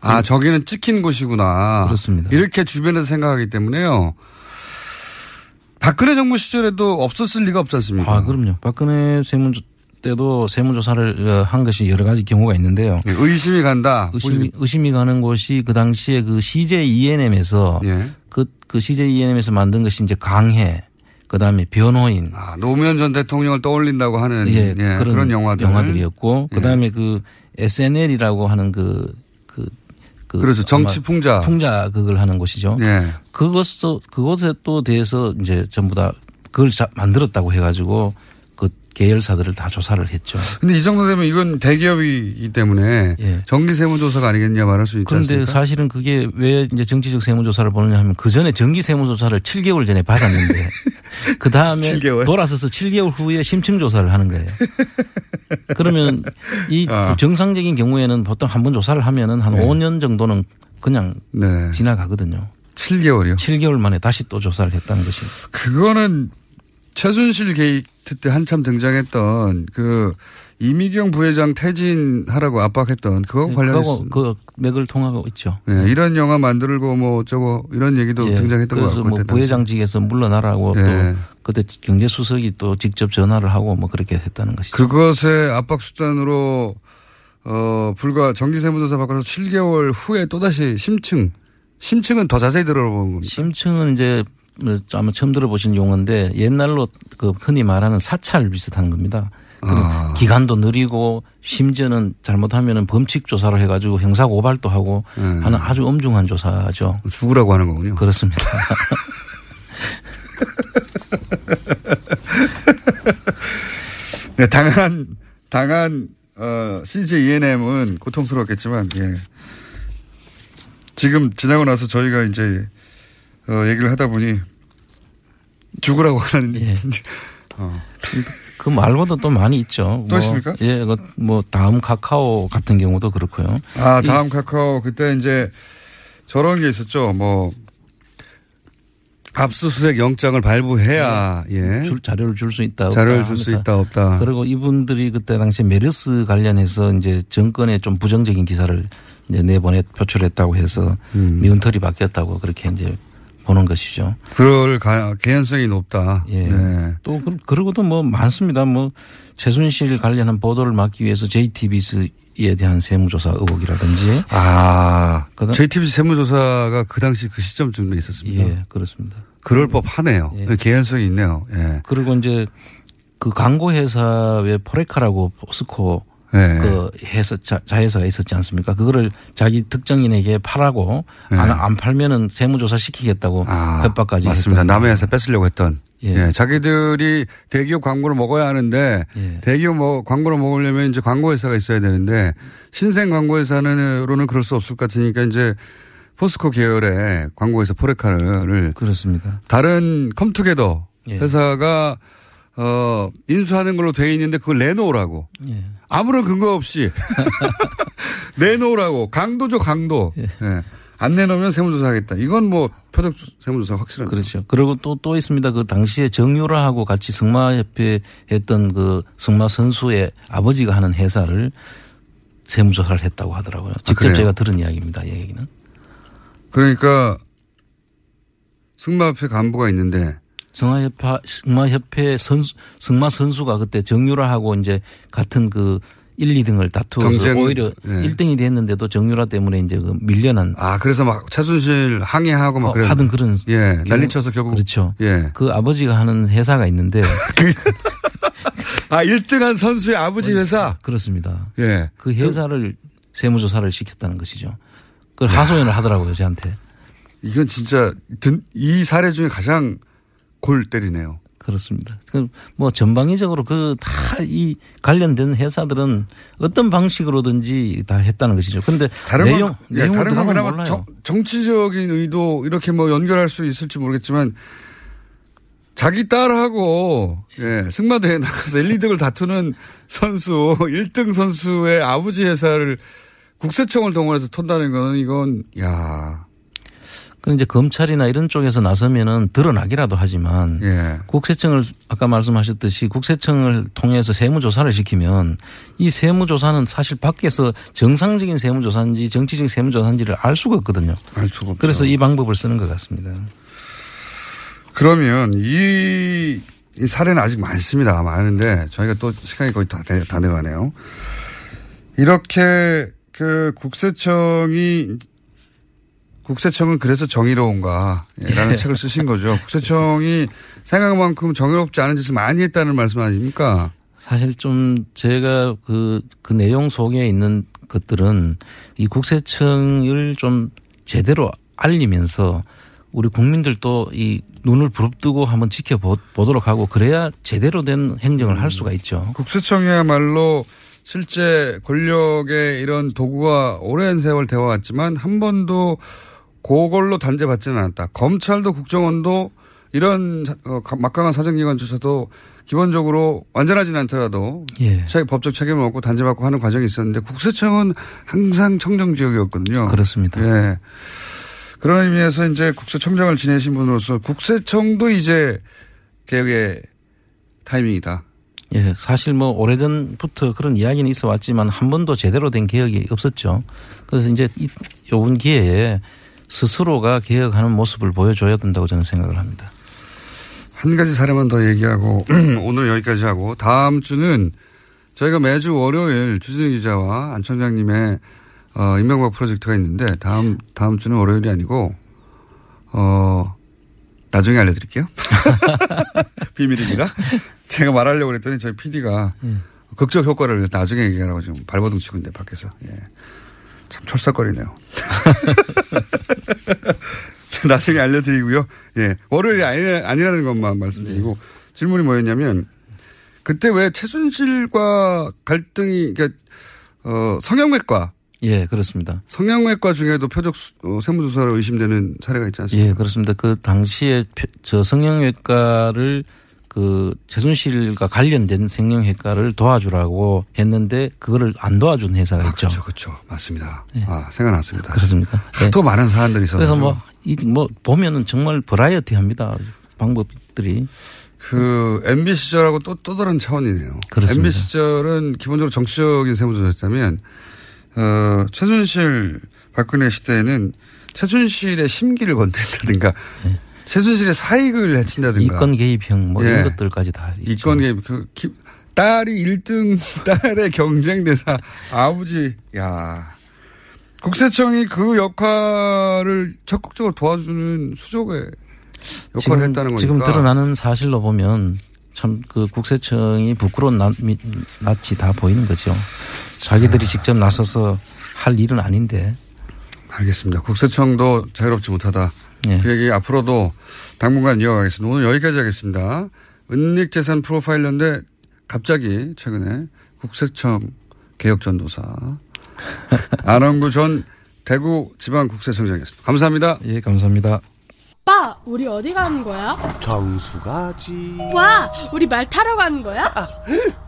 C: 아, 저기는 찍힌 곳이구나.
E: 그렇습니다.
C: 이렇게 주변에서 생각하기 때문에요. 박근혜 정부 시절에도 없었을 리가 없지 않습니까?
E: 아 그럼요. 박근혜 세무조 때도 세무조사를 어, 한 것이 여러 가지 경우가 있는데요.
C: 예, 의심이 간다.
E: 의심이, 의심이 가는 곳이 그 당시에 그 CJ ENM에서
C: 예.
E: 그, 그 CJ ENM에서 만든 것이 이제 강해, 그 다음에 변호인,
C: 아, 노무현 전 대통령을 떠올린다고 하는
E: 예,
C: 예,
E: 그런,
C: 그런, 영화들.
E: 영화들이었고,
C: 예.
E: 그 다음에 그 SNL이라고 하는 그, 그, 그
C: 그렇죠. 정치 풍자.
E: 풍자 그걸 하는 곳이죠.
C: 예.
E: 그것, 그것에 또 대해서 이제 전부 다 그걸 자- 만들었다고 해가지고 그 계열사들을 다 조사를 했죠.
C: 근데 이 정도 되면 이건 대기업이기 때문에
E: 예.
C: 정기 세무조사가 아니겠냐 말할 수 있지
E: 그런데
C: 않습니까?
E: 사실은 그게 왜 이제 정치적 세무조사를 보느냐 하면 그 전에 정기 세무조사를 7개월 전에 받았는데 그 다음에
C: 7개월?
E: 돌아서서 7개월 후에 심층 조사를 하는 거예요. 그러면 이
C: 아.
E: 정상적인 경우에는 보통 한 번 조사를 하면은 한
C: 네.
E: 5년 정도는 그냥
C: 네.
E: 지나가거든요.
C: 7개월이요.
E: 7개월 만에 다시 또 조사를 했다는 것이.
C: 그거는 최순실 게이트 때 한참 등장했던 그 이미경 부회장 퇴진하라고 압박했던 그거 관련해서
E: 네, 그거하고 그 맥을 통하고 있죠.
C: 예, 이런 영화 만들고 뭐 어쩌고 이런 얘기도
E: 예,
C: 등장했던 것
E: 그래서
C: 같고
E: 뭐
C: 그때
E: 부회장직에서 물러나라고
C: 예.
E: 또 그때 경제수석이 또 직접 전화를 하고 뭐 그렇게 했다는 것이죠.
C: 그것의 압박 수단으로 어 불과 정기세무조사 받고서 7개월 후에 또 다시 심층 심층은 더 자세히 들어보는 겁니다.
E: 심층은 이제 뭐 아마 처음 들어보신 용어인데 옛날로 그 흔히 말하는 사찰 비슷한 겁니다. 그
C: 아.
E: 기간도 느리고 심지어는 잘못하면은 범칙 조사를 해가지고 형사 고발도 하고
C: 음.
E: 하는 아주 엄중한 조사죠.
C: 죽으라고 하는 거군요.
E: 그렇습니다.
C: 네, 당한 당한 어 CJ ENM은 고통스러웠겠지만 예. 지금 지나고 나서 저희가 이제 어 얘기를 하다 보니 죽으라고 하는
E: 예.
C: 어.
E: 그 말고도 또 많이 있죠.
C: 또 있습니까?
E: 예, 그뭐 다음 카카오 같은 경우도 그렇고요.
C: 아, 다음 카카오 그때 이제 저런 게 있었죠. 뭐 압수수색 영장을 발부해야 예.
E: 줄 자료를 줄 수 있다. 없다
C: 자료를 줄 수 있다 없다.
E: 그리고 이분들이 그때 당시 메르스 관련해서 이제 정권에 좀 부정적인 기사를 이제 내보내 표출했다고 해서
C: 음.
E: 미운털이 바뀌었다고 그렇게 이제 보는 것이죠.
C: 그럴 가, 개연성이 높다.
E: 예.
C: 네.
E: 또 그- 그러고도 뭐 많습니다. 뭐 최순실 관련한 보도를 막기 위해서 JTBC에 대한 세무조사 의혹이라든지
C: 아,
E: 그다음-
C: JTBC 세무조사가 그 당시 그 시점쯤에 있었습니다.
E: 예 그렇습니다.
C: 그럴 법하네요.
E: 예.
C: 개연성이 있네요. 예.
E: 그리고 이제 그 광고 회사의 포레카라고 포스코
C: 예.
E: 그 회사 자, 자회사가 있었지 않습니까? 그거를 자기 특정인에게 팔라고
C: 네.
E: 안, 안 팔면은 세무조사 시키겠다고 협박까지
C: 아, 맞습니다.
E: 했던
C: 남의 회사 뺏으려고 했던.
E: 예.
C: 예. 자기들이 대기업 광고를 먹어야 하는데
E: 예.
C: 대기업 뭐 광고를 먹으려면 이제 광고 회사가 있어야 되는데 신생 광고 회사는로는 그럴 수 없을 것 같으니까 이제 포스코 계열의 광고 회사 포레카를
E: 그렇습니다.
C: 다른 컴투게더
E: 예.
C: 회사가 어 인수하는 걸로 돼 있는데 그걸 내놓으라고
E: 예.
C: 아무런 근거 없이 내놓으라고 강도죠 강도. 예. 안 내놓으면 세무조사하겠다. 이건 뭐 표적 세무조사 확실한.
E: 그렇죠. 그리고 또, 또 있습니다. 그 당시에 정유라하고 같이 승마협회 했던 그 승마 선수의 아버지가 하는 회사를 세무조사를 했다고 하더라고요. 직접
C: 그래요?
E: 제가 들은 이야기입니다. 이 얘기는.
C: 그러니까 승마협회 간부가 있는데
E: 승마협회, 승마협회 선수, 승마 선수가 그때 정유라하고 이제 같은 그 1, 2등을 다투어서
C: 경쟁,
E: 오히려
C: 예.
E: 1등이 됐는데도 정유라 때문에 이제 그 밀려난
C: 아 그래서 막 최순실 항의하고 막
E: 어, 하던 그런
C: 예 난리쳐서 결국
E: 그렇죠.
C: 예.
E: 그 아버지가 하는 회사가 있는데
C: 아 1등한 선수의 아버지 회사
E: 그렇습니다.
C: 예.
E: 그 회사를 세무조사를 시켰다는 것이죠. 그걸 하소연을 하더라고요, 저한테.
C: 이건 진짜 든- 이 사례 중에 가장 골 때리네요.
E: 그렇습니다. 그뭐 전방위적으로 그 다 이 관련된 회사들은 어떤 방식으로든지 다 했다는 것이죠. 근데
C: 다른
E: 내용
C: 건, 예, 다른 건 그나마. 정, 정치적인 의도 이렇게 뭐 연결할 수 있을지 모르겠지만 자기 딸하고 예, 승마대회 나가서 1, 2등을 다투는 선수 1등 선수의 아버지 회사를 국세청을 동원해서 턴다는 거는 이건 야
E: 그 이제 검찰이나 이런 쪽에서 나서면은 드러나기라도 하지만
C: 예.
E: 국세청을 아까 말씀하셨듯이 국세청을 통해서 세무조사를 시키면 이 세무조사는 사실 밖에서 정상적인 세무조사인지 정치적인 세무조사인지를 알 수가 없거든요.
C: 알 수가 없죠.
E: 그래서 이 방법을 쓰는 것 같습니다.
C: 그러면 이, 이 사례는 아직 많습니다. 많은데 저희가 또 시간이 거의 다, 돼- 다 돼가네요. 이렇게 그 국세청이 국세청은 그래서 정의로운가 라는
E: 예.
C: 책을 쓰신 거죠. 국세청이 생각만큼 정의롭지 않은 짓을 많이 했다는 말씀 아닙니까?
E: 사실 좀 제가 그, 그 내용 속에 있는 것들은 이 국세청을 좀 제대로 알리면서 우리 국민들도 이 눈을 부릅뜨고 한번 지켜보도록 하고 그래야 제대로 된 행정을 할 수가 있죠.
C: 국세청이야말로 실제 권력의 이런 도구가 오랜 세월 되어왔지만 한 번도 그걸로 단죄받지는 않았다. 검찰도 국정원도 이런 사- 어, 막강한 사정기관조차도 기본적으로 완전하지는 않더라도
E: 예.
C: 책- 법적 책임을 얻고 단죄받고 하는 과정이 있었는데 국세청은 항상 청정 지역이었거든요.
E: 그렇습니다.
C: 예. 그런 의미에서 이제 국세청장을 지내신 분으로서 국세청도 이제 개혁의 타이밍이다.
E: 예, 사실 뭐 오래전부터 그런 이야기는 있어 왔지만 한 번도 제대로 된 개혁이 없었죠. 그래서 이제 이, 요번 기회에 스스로가 개혁하는 모습을 보여줘야 된다고 저는 생각을 합니다.
C: 한 가지 사례만 더 얘기하고 오늘 여기까지 하고 다음 주는 저희가 매주 월요일 주진우 기자와 안 청장님의 어, 인명과학 프로젝트가 있는데 다음 다음 주는 월요일이 아니고 어 나중에 알려드릴게요. 비밀입니다. 제가 말하려고 그랬더니 저희 PD가 극적 효과를 나중에 얘기하라고 지금 발버둥 치고 있는데 밖에서 예. 참 철썩거리네요. 나중에 알려드리고요. 예. 월요일이 아니, 아니라는 것만 말씀드리고 질문이 뭐였냐면 그때 왜 최순실과 갈등이, 그러니까, 어, 성형외과.
E: 예, 그렇습니다.
C: 성형외과 중에도 표적 수- 어, 세무조사로 의심되는 사례가 있지 않습니까?
E: 예, 그렇습니다. 그 당시에 표- 저 성형외과를 그 최순실과 관련된 성형외과를 도와주라고 했는데 그거를 안 도와준 회사가 있죠.
C: 그렇죠, 그렇죠. 맞습니다. 아, 생각났습니다.
E: 그렇습니까? 예.
C: 또 많은 사안들이 있어서.
E: 그래서 뭐, 이, 뭐, 보면은 정말 버라이어티 합니다. 방법들이.
C: 그 MB 시절하고 또, 또 다른 차원이네요.
E: 그렇습니다.
C: MB 시절은 기본적으로 정치적인 세무조사였다면, 어, 최순실 박근혜 시대에는 최순실의 심기를 건드린다든가 최순실의 사익을 해친다든가
E: 이권 개입형 뭐
C: 예.
E: 이런 것들까지 다 있죠.
C: 이권 개입 그 기- 딸이 1등 딸의 경쟁 대사 아버지 야 국세청이 그 역할을 적극적으로 도와주는 수족의 역할을
E: 지금,
C: 했다는 거니까
E: 지금 드러나는 사실로 보면 참 그 국세청이 부끄러운 낯, 미- 낯이 다 보이는 거죠. 자기들이 직접 나서서 할 일은 아닌데.
C: 알겠습니다. 국세청도 자유롭지 못하다.
E: 예.
C: 그 얘기 앞으로도 당분간 이어가겠습니다. 오늘 여기까지 하겠습니다. 은닉재산 프로파일러인데 갑자기 최근에 국세청 개혁전도사 안원구 전 대구 지방국세청장이었습니다. 감사합니다.
E: 예, 감사합니다.
F: 오빠, 우리 어디 가는 거야?
G: 정수 가지.
F: 와, 우리 말 타러 가는 거야?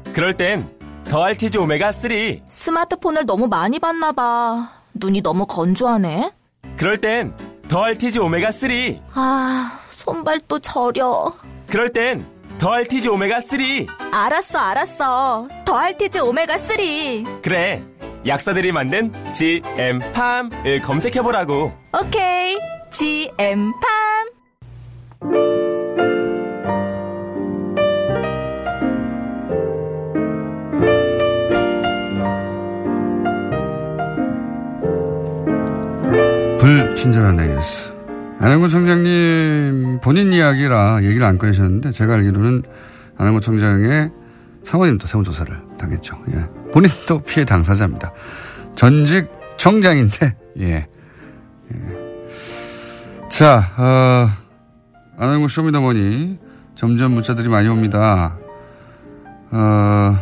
H: 그럴 땐 더 알티지 오메가 3.
A: 스마트폰을 너무 많이 봤나 봐. 눈이 너무 건조하네.
H: 그럴 땐 더 알티지 오메가 3.
A: 아, 손발도 저려.
H: 그럴 땐 더 알티지 오메가 3.
A: 알았어, 알았어. 더 알티즈 오메가 3.
H: 그래. 약사들이 만든 GM팜을 검색해 보라고.
A: 오케이. GM팜.
C: 불친절한 AS. 안영구 청장님 본인 이야기라 얘기를 안 꺼내셨는데 제가 알기로는 안영구 청장의 사모님도 세무조사를 당했죠. 예. 본인도 피해 당사자입니다. 전직 청장인데, 예. 예. 자, 어, 안영구 쇼미더머니 점점 문자들이 많이 옵니다. 어,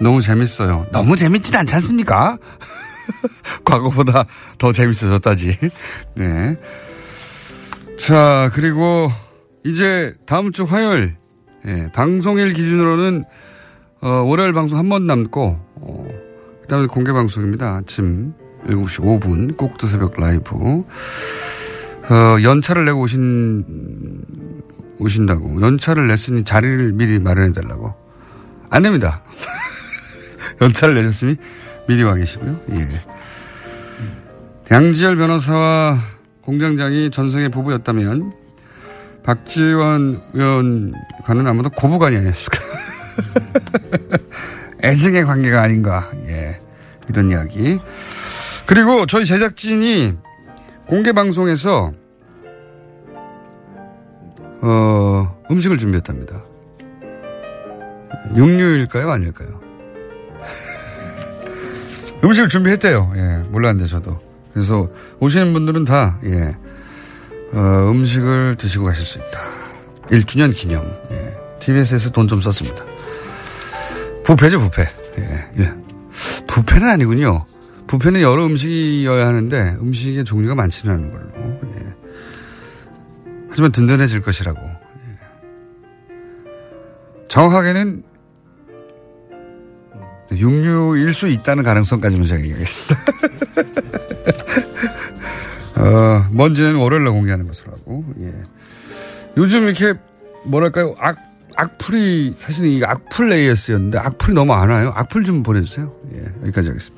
C: 너무 재밌어요. 너무 재밌진 않지 않습니까? 과거보다 더 재밌어졌다지. 네. 자, 그리고 이제 다음 주 화요일, 예, 방송일 기준으로는, 어, 월요일 방송 한 번 남고, 어, 그 다음에 공개 방송입니다. 아침 7시 5분, 꼭두 새벽 라이브. 어, 연차를 내고 오신, 오신다고. 연차를 냈으니 자리를 미리 마련해달라고. 안 됩니다. 연차를 내셨으니 미리 와 계시고요. 예. 양지열 변호사와 공장장이 전생의 부부였다면 박지원 의원과는 아마도 고부간이 아니었을까. 애증의 관계가 아닌가. 예. 이런 이야기. 그리고 저희 제작진이 공개 방송에서 어, 음식을 준비했답니다. 육류일까요? 아닐까요? 음식을 준비했대요. 예, 몰랐는데 저도. 그래서 오시는 분들은 다, 예, 어, 음식을 드시고 가실 수 있다. 1주년 기념. 예, TBS에서 돈 좀 썼습니다. 부패죠, 부패. 예, 예. 부패는 아니군요. 부패는 여러 음식이어야 하는데 음식의 종류가 많지는 않은 걸로. 예. 하지만 든든해질 것이라고. 예. 정확하게는 육류일 수 있다는 가능성까지만 제가 얘기하겠습니다. 어, 뭔지는 월요일날 공개하는 것으로 하고, 예. 요즘 이렇게, 뭐랄까요, 악, 악플이, 사실은 이게 악플 AS였는데, 악플이 너무 안 와요. 악플 좀 보내주세요. 예, 여기까지 하겠습니다.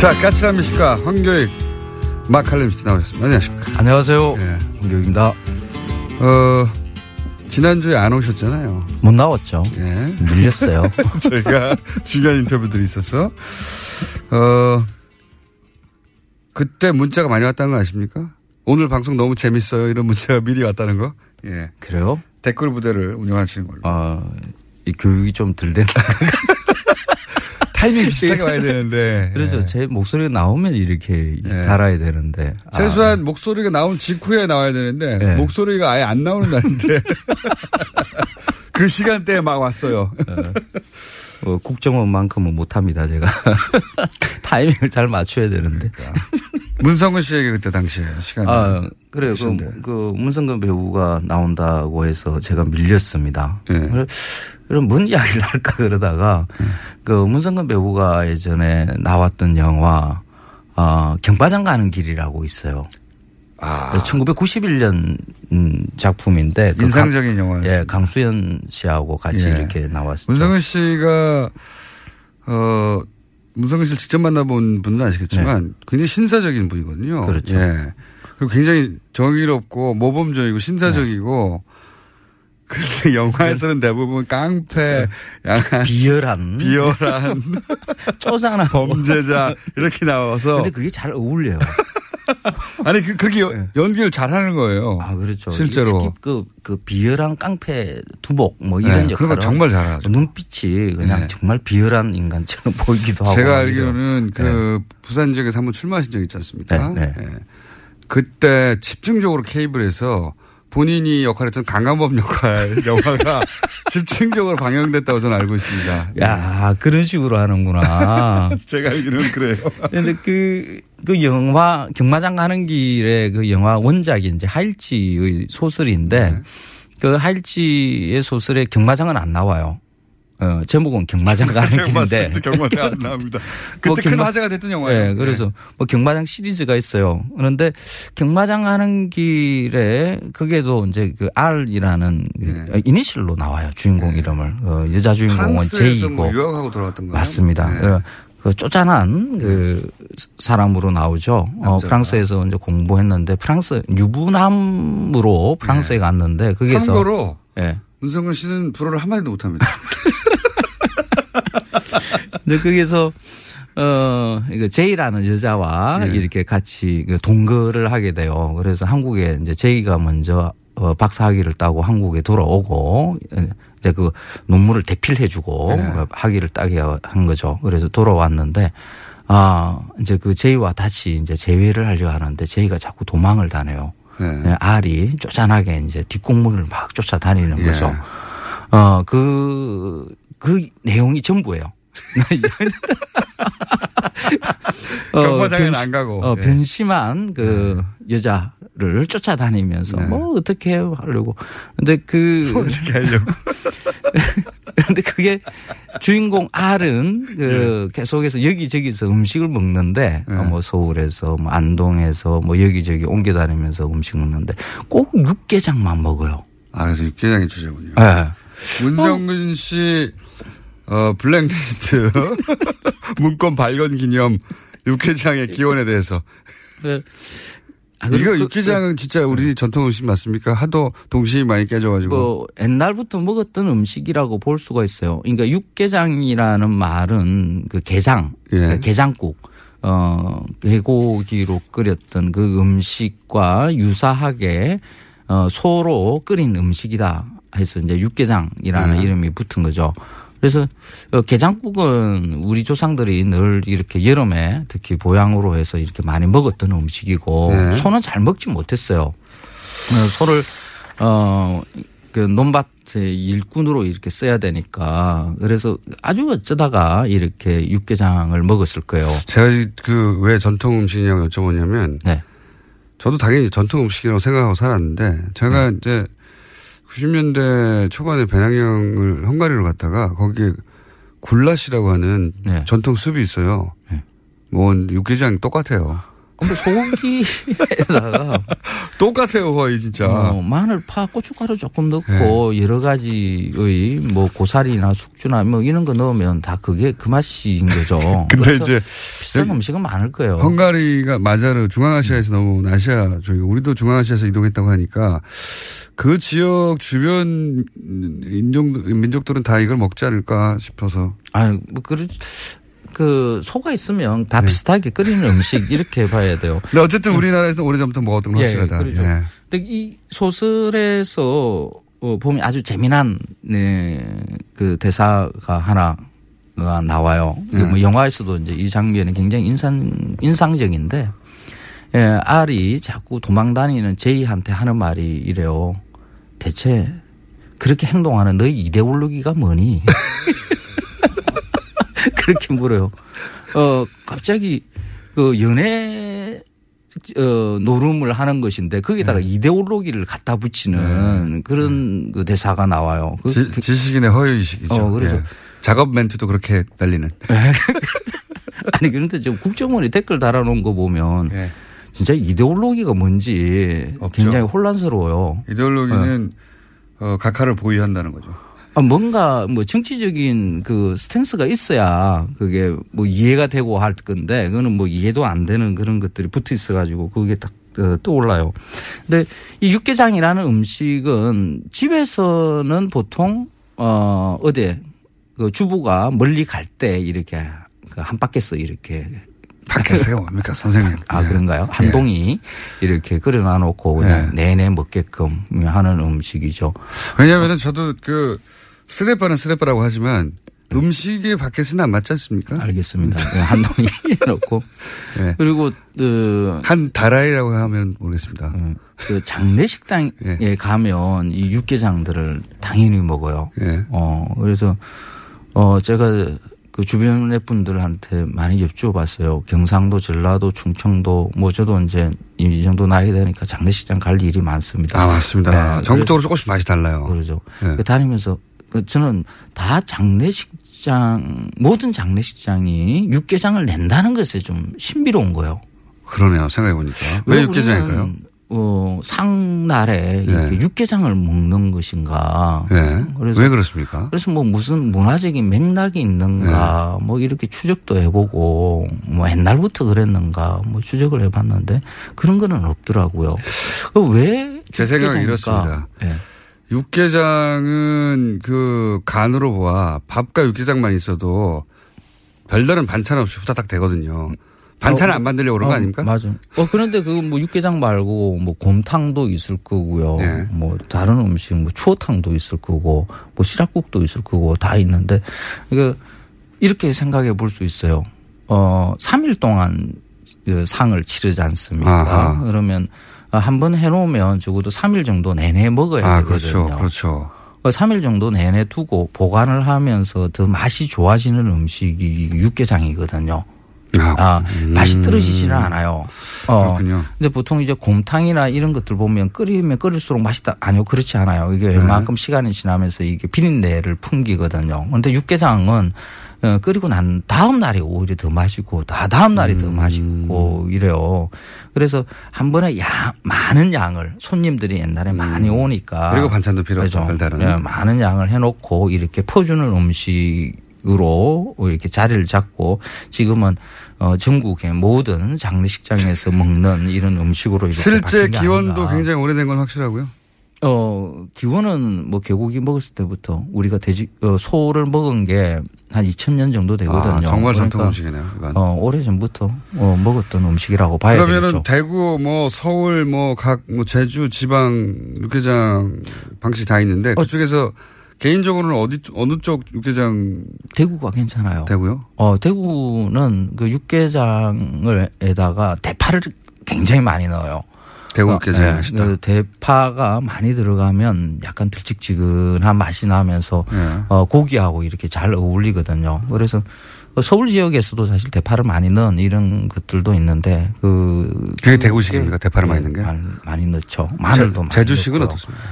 C: 자, 까칠한 미식가 황교익 마칼렘 씨 나오셨습니다. 안녕하십니까.
I: 안녕하세요.
C: 예.
I: 홍교입니다.
C: 어, 지난주에 안 오셨잖아요.
I: 못 나왔죠.
C: 예.
I: 밀렸어요.
C: 저희가 중요한 인터뷰들이 있어서, 어, 그때 문자가 많이 왔다는 거 아십니까? 오늘 방송 너무 재밌어요. 이런 문자가 미리 왔다는 거. 예.
I: 그래요?
C: 댓글 부대를 운영하시는 걸로.
I: 아, 이 교육이 좀 덜 된.
C: 타이밍 비슷하게 와야 되는데.
I: 그렇죠. 제 목소리가 나오면 이렇게
C: 네.
I: 달아야 되는데. 아,
C: 최소한 목소리가 나온 직후에 나와야 되는데
I: 네.
C: 목소리가 아예 안 나오는 날인데 그 시간대에 막 왔어요.
I: 어, 국정원만큼은 못합니다, 제가. 타이밍을 잘 맞춰야 되는데.
C: 문성근 씨에게 그때 당시에 시간이.
I: 아, 그래요.
C: 그,
I: 그 문성근 배우가 나온다고 해서 제가 밀렸습니다.
C: 예.
I: 그래- 그럼 뭔 이야기를 할까 그러다가 그 문성근 배우가 예전에 나왔던 영화 어, 경과장 가는 길이라고 있어요.
C: 아.
I: 1991년 음, 작품인데 그
C: 인상적인
I: 강-
C: 영화였습니다.
I: 예, 강수연 씨하고 같이
C: 예.
I: 이렇게 나왔었죠.
C: 문성근 씨가 어 문성근 씨를 직접 만나본 분은 아시겠지만 굉장히 신사적인 분이거든요.
I: 네. 그렇죠.
C: 예. 그리고 굉장히 정의롭고 모범적이고 신사적이고 근데 영화에서는 대부분 깡패, 약간
I: 비열한,
C: 비열한,
I: 쪼잔한
C: 범죄자 이렇게 나와서
I: 근데 그게 잘 어울려요.
C: 아니 그 그렇게 여- 연기를 잘하는 거예요.
I: 아, 그렇죠.
C: 실제로.
I: 그, 그 비열한 깡패 두목 뭐
C: 네,
I: 이런
C: 그런 거
I: 역할은
C: 정말 잘하죠.
I: 눈빛이 그냥
C: 네.
I: 정말 비열한 인간처럼 보이기도 하고.
C: 제가
I: 막
C: 알기로는 그 부산 지역에서 한번 출마하신 적 있지 않습니까?
I: 네,
C: 예. 그때 집중적으로 케이블에서 본인이 역할했던 강간범 역할 영화가 집중적으로 방영됐다고 저는 알고 있습니다.
I: 야, 그런 식으로 하는구나.
C: 제가 알기로는 그래요.
I: 근데 그, 그 영화, 경마장 가는 길에 그 영화 원작이 이제 하일지의 소설인데
C: 네.
I: 그 하일지의 소설에 경마장은 안 나와요. 어, 제목은 경마장 가는 길인데.
C: 경마장 안 나옵니다. 그때
I: 뭐
C: 큰
I: 경마-
C: 화제가 됐던 영화예요.
I: 네, 그래서 뭐 경마장 시리즈가 있어요. 그런데 경마장 가는 길에 그게도 이제 그 R이라는 그 이니셜로 나와요. 주인공 이름을. 어, 여자 주인공은
C: 네.
I: J이고.
C: 뭐 유학하고 돌아왔던 거예요.
I: 맞습니다.
C: 네.
I: 어, 그 쪼잔한 그 사람으로 나오죠. 어,
C: 남자가.
I: 프랑스에서 이제 공부했는데 프랑스 유부남으로 프랑스에 갔는데 거기서
C: 네. 참고로
I: 예.
C: 문성근 씨는 불어를 한마디도 못합니다.
I: 근데 거기서 어 이거 제이라는 여자와
C: 네.
I: 이렇게 같이 그 동거를 하게 돼요. 그래서 한국에 이제 제이가 먼저 어 박사학위를 따고 한국에 돌아오고 이제 그 논문을 대필해주고
C: 네.
I: 어, 학위를 따게 한 거죠. 그래서 돌아왔는데 아 이제 그 제이와 다시 이제 재회를 하려 하는데 제이가 자꾸 도망을 다녀요.
C: 네.
I: 네, 알이 쪼잔하게 이제 뒷공문을 막 쫓아다니는
C: 예.
I: 거죠. 어, 그, 그 내용이 전부예요.
C: 경마장에는
I: 변시-
C: 안 가고.
I: 어,
C: 예.
I: 변심한 그 여자를 쫓아다니면서
C: 네.
I: 뭐 어떻게 하려고. 근데 그.
C: 어떻게 하려고.
I: 근데 그게 주인공 R은 그
C: 예.
I: 계속해서 여기저기서 음식을 먹는데
C: 네.
I: 어, 뭐 서울에서 뭐 안동에서 뭐 여기저기 옮겨 다니면서 음식 먹는데 꼭 육개장만 먹어요.
C: 아, 그래서 육개장이 주제군요.
I: 예.
C: 문성근 씨, 어, 블랙리스트 문건 발견 기념 육개장의 기원에 대해서.
I: 네. 아,
C: 이거
I: 그-
C: 육개장은 진짜 우리 전통 음식 맞습니까? 하도 동심이 많이 깨져가지고.
I: 뭐 옛날부터 먹었던 음식이라고 볼 수가 있어요. 그러니까 육개장이라는 말은 그 게장,
C: 예.
I: 그러니까 게장국, 어 개고기로 끓였던 그 음식과 유사하게 어 소로 끓인 음식이다 해서 이제 육개장이라는
C: 예.
I: 이름이 붙은 거죠. 그래서 어, 게장국은 우리 조상들이 늘 이렇게 여름에 특히 보양으로 해서 이렇게 많이 먹었던 음식이고
C: 네.
I: 소는 잘 먹지 못했어요. 어, 소를 어 그 논밭의 일꾼으로 이렇게 써야 되니까 그래서 아주 어쩌다가 이렇게 육개장을 먹었을 거예요.
C: 제가 그 왜 전통 음식이냐고 여쭤보냐면.
I: 네.
C: 저도 당연히 전통 음식이라고 생각하고 살았는데 제가
I: 네.
C: 이제 90년대 초반에 배낭여행을 헝가리로 갔다가 거기에 굴라시라고 하는
I: 네.
C: 전통 숲이 있어요. 뭐 육개장 똑같아요.
I: 근데 소고기에다가
C: 똑같아요 거의 진짜.
I: 어, 마늘, 파, 고춧가루 조금 넣고
C: 네.
I: 여러 가지의 뭐 고사리나 숙주나 뭐 이런 거 넣으면 다 그게 그 맛인 거죠.
C: 근데 이제
I: 비싼 음식은 많을 거예요.
C: 헝가리가 마자르 중앙아시아에서 너무 아시아 저희 우리도 중앙아시아에서 이동했다고 하니까 그 지역 주변 인종 민족들은 다 이걸 먹지 않을까 싶어서.
I: 아유, 뭐, 그, 그, 소가 있으면
C: 네.
I: 다 비슷하게 끓이는 음식 이렇게 봐야 돼요.
C: 근데 어쨌든 우리나라에서 오래전부터 먹었던 건
I: 예,
C: 확실하다.
I: 그렇죠.
C: 예.
I: 근데 이 소설에서 어, 보면 아주 재미난 네, 그 대사가 하나 가 나와요.
C: 네.
I: 뭐 영화에서도 이제 이 장면이 굉장히 인상 인상적인데 예, 알이 자꾸 도망 다니는 제이한테 하는 말이 이래요. 대체 그렇게 행동하는 너희 이데올로기가 뭐니? 그렇게 물어요. 어, 갑자기 그 연애 어, 노름을 하는 것인데 거기다가
C: 네.
I: 이데올로기를 갖다 붙이는 그런 그 대사가 나와요. 그,
C: 지, 지식인의 허위의식이죠.
I: 어, 그래서-
C: 예. 작업 멘트도 그렇게 날리는.
I: 아니 그런데 지금 국정원이 댓글 달아놓은 거 보면
C: 예.
I: 진짜 이데올로기가 뭔지 굉장히 혼란스러워요.
C: 이데올로기는 어, 각하를 보유한다는 거죠.
I: 아, 뭔가 뭐 정치적인 그 스탠스가 있어야 그게 뭐 이해가 되고 할 건데 그거는 뭐 이해도 안 되는 그런 것들이 붙어 있어 가지고 그게 딱 어, 떠올라요. 근데 이 육개장이라는 음식은 집에서는 보통 어 어디 그 주부가 멀리 갈 때 이렇게 그한 바퀴서 이렇게
C: 밖에서요 뭡니까 선생님.
I: 아 그런가요? 한 동이 이렇게 끓여놔 놓고 그냥 내내 먹게끔 하는 음식이죠.
C: 왜냐하면 저도 그 쓰레빠는 쓰레빠라고 하지만 음식이 밖에서는 안 맞지 않습니까?
I: 알겠습니다. 네, 한 동이 해놓고 그리고 그
C: 한 다라이라고 하면 모르겠습니다.
I: 그 장례 식당에 가면 이 육개장들을 당연히 먹어요.
C: 예.
I: 어 그래서 어 제가 그 주변의 분들한테 많이 여쭤봤어요. 경상도, 전라도, 충청도 뭐 저도 이제 이 정도 나이 되니까 장례식장 갈 일이 많습니다.
C: 아 맞습니다.
I: 네,
C: 전국적으로 조금씩 맛이 달라요.
I: 그러죠.
C: 네.
I: 그 다니면서 그 저는 다 장례식장 모든 장례식장이 육개장을 낸다는 것에 좀 신비로운 거예요.
C: 그러네요. 생각해 보니까
I: 왜왜
C: 육개장일까요?
I: 어, 상날에
C: 네.
I: 육개장을 먹는 것인가.
C: 네.
I: 그래서
C: 왜 그렇습니까?
I: 그래서 뭐 무슨 문화적인 맥락이 있는가 뭐 이렇게 추적도 해보고 뭐 옛날부터 그랬는가 뭐 추적을 해봤는데 그런 거는 없더라고요. 그왜
C: 제 생각은? 이렇습니다.
I: 예.
C: 육개장은 그 간으로 보아 밥과 육개장만 있어도 별다른 반찬 없이 후다닥 되거든요. 반찬을
I: 어,
C: 안 만들려고 그런 거
I: 어,
C: 아닙니까?
I: 맞아. 어, 그런데 그 뭐 육개장 말고 뭐 곰탕도 있을 거고요.
C: 네.
I: 뭐 다른 음식 뭐 추어탕도 있을 거고 뭐 시락국도 있을 거고 다 있는데 이거 이렇게 생각해 볼 수 있어요. 어, 3일 동안 그 상을 치르지 않습니까?
C: 아하.
I: 그러면 한번 해놓으면 적어도 3일 정도 내내 먹어야
C: 아,
I: 되거든요.
C: 그렇죠. 그렇죠.
I: 3일 정도 내내 두고 보관을 하면서 더 맛이 좋아지는 음식이 육개장이거든요. 아, 맛이 떨어지지는 않아요. 어.
C: 그렇군요.
I: 근데 보통 이제 곰탕이나 이런 것들 보면 끓이면 끓일수록 맛있다. 아니요, 그렇지 않아요. 이게
C: 네.
I: 웬만큼 시간이 지나면서 이게 비린내를 풍기거든요. 근데 육개장은 어, 끓이고 난 다음 날이 오히려 더 맛있고 다 다음 날이
C: 음.
I: 더 맛있고 이래요. 그래서 한 번에 양 많은 양을 손님들이 옛날에 많이 오니까
C: 음. 그리고 반찬도 필요 없죠.
I: 그죠.
C: 별다른.
I: 예, 많은 양을 해놓고 이렇게 퍼주는 음식 으로 이렇게 자리를 잡고 지금은 어, 전국의 모든 장례식장에서 먹는 이런 음식으로 이렇게
C: 실제 기원도. 굉장히 오래된 건 확실하고요.
I: 어, 기원은 뭐 개고기 먹었을 때부터 우리가 돼지, 어, 소를 먹은 게 한 2000년 정도 되거든요.
C: 아, 정말 전통
I: 그러니까,
C: 음식이네요. 이건.
I: 어, 오래 전부터 어, 먹었던 음식이라고 봐야
C: 그러면은
I: 되겠죠.
C: 대구 뭐 서울 뭐각뭐 제주 지방 육개장 방식 다 있는데 그중에서 개인적으로는 어디 쪽- 어느 쪽 육개장
I: 대구가 괜찮아요.
C: 대구요?
I: 어, 대구는 그 육개장을에다가 대파를 굉장히 많이 넣어요.
C: 대구
I: 어,
C: 육개장이
I: 네. 그 대파가 많이 들어가면 약간 들찍지근한 맛이 나면서
C: 네.
I: 어, 고기하고 이렇게 잘 어울리거든요. 그래서 서울 지역에서도 사실 대파를 많이 넣은 이런 것들도 있는데 그
C: 그게 대구식입니까? 대파를 많이
I: 예,
C: 넣은 게?
I: 많이, 많이 넣죠. 마늘도 많이
C: 제주식은
I: 넣고요.
C: 어떻습니까?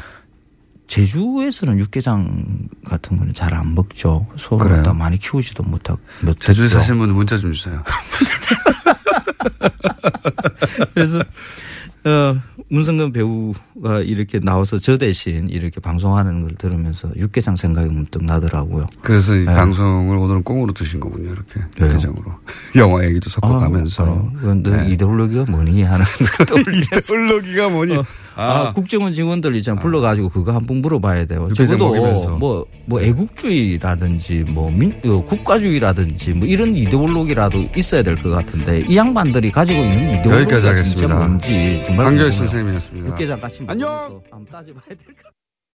I: 제주에서는 육개장 같은 거는 잘 안 먹죠. 소를? 갖다 많이 키우지도 못하고.
C: 제주에 사시는 분은 문자 좀 주세요.
I: 그래서 어, 문성근 배우가 이렇게 나와서 저 대신 이렇게 방송하는 걸 들으면서 육개장 생각이 문득 나더라고요.
C: 그래서 이
I: 네.
C: 방송을 오늘은 꽁으로 드신 거군요. 이렇게
I: 왜요?
C: 대장으로 영화 얘기도 섞어
I: 아,
C: 가면서 네.
I: 이데올로기가 뭐니 하는.
C: 이데올로기가 뭐니?
I: 어, 아, 국정원 직원들 있잖아 불러가지고 그거 한 번 물어봐야 돼요. 적어도
C: 먹이면서.
I: 뭐, 뭐 애국주의라든지 뭐 민, 어, 국가주의라든지 뭐 이런 이데올로기라도 있어야 될 것 같은데 이 양반들이 가지고 있는 이데올로기가 진짜. 뭔지 정말 궁금해요.
C: 선생님이었습니다.
I: 육개장 같이
C: 안녕.
I: 한번 따져봐야 될것 같아요.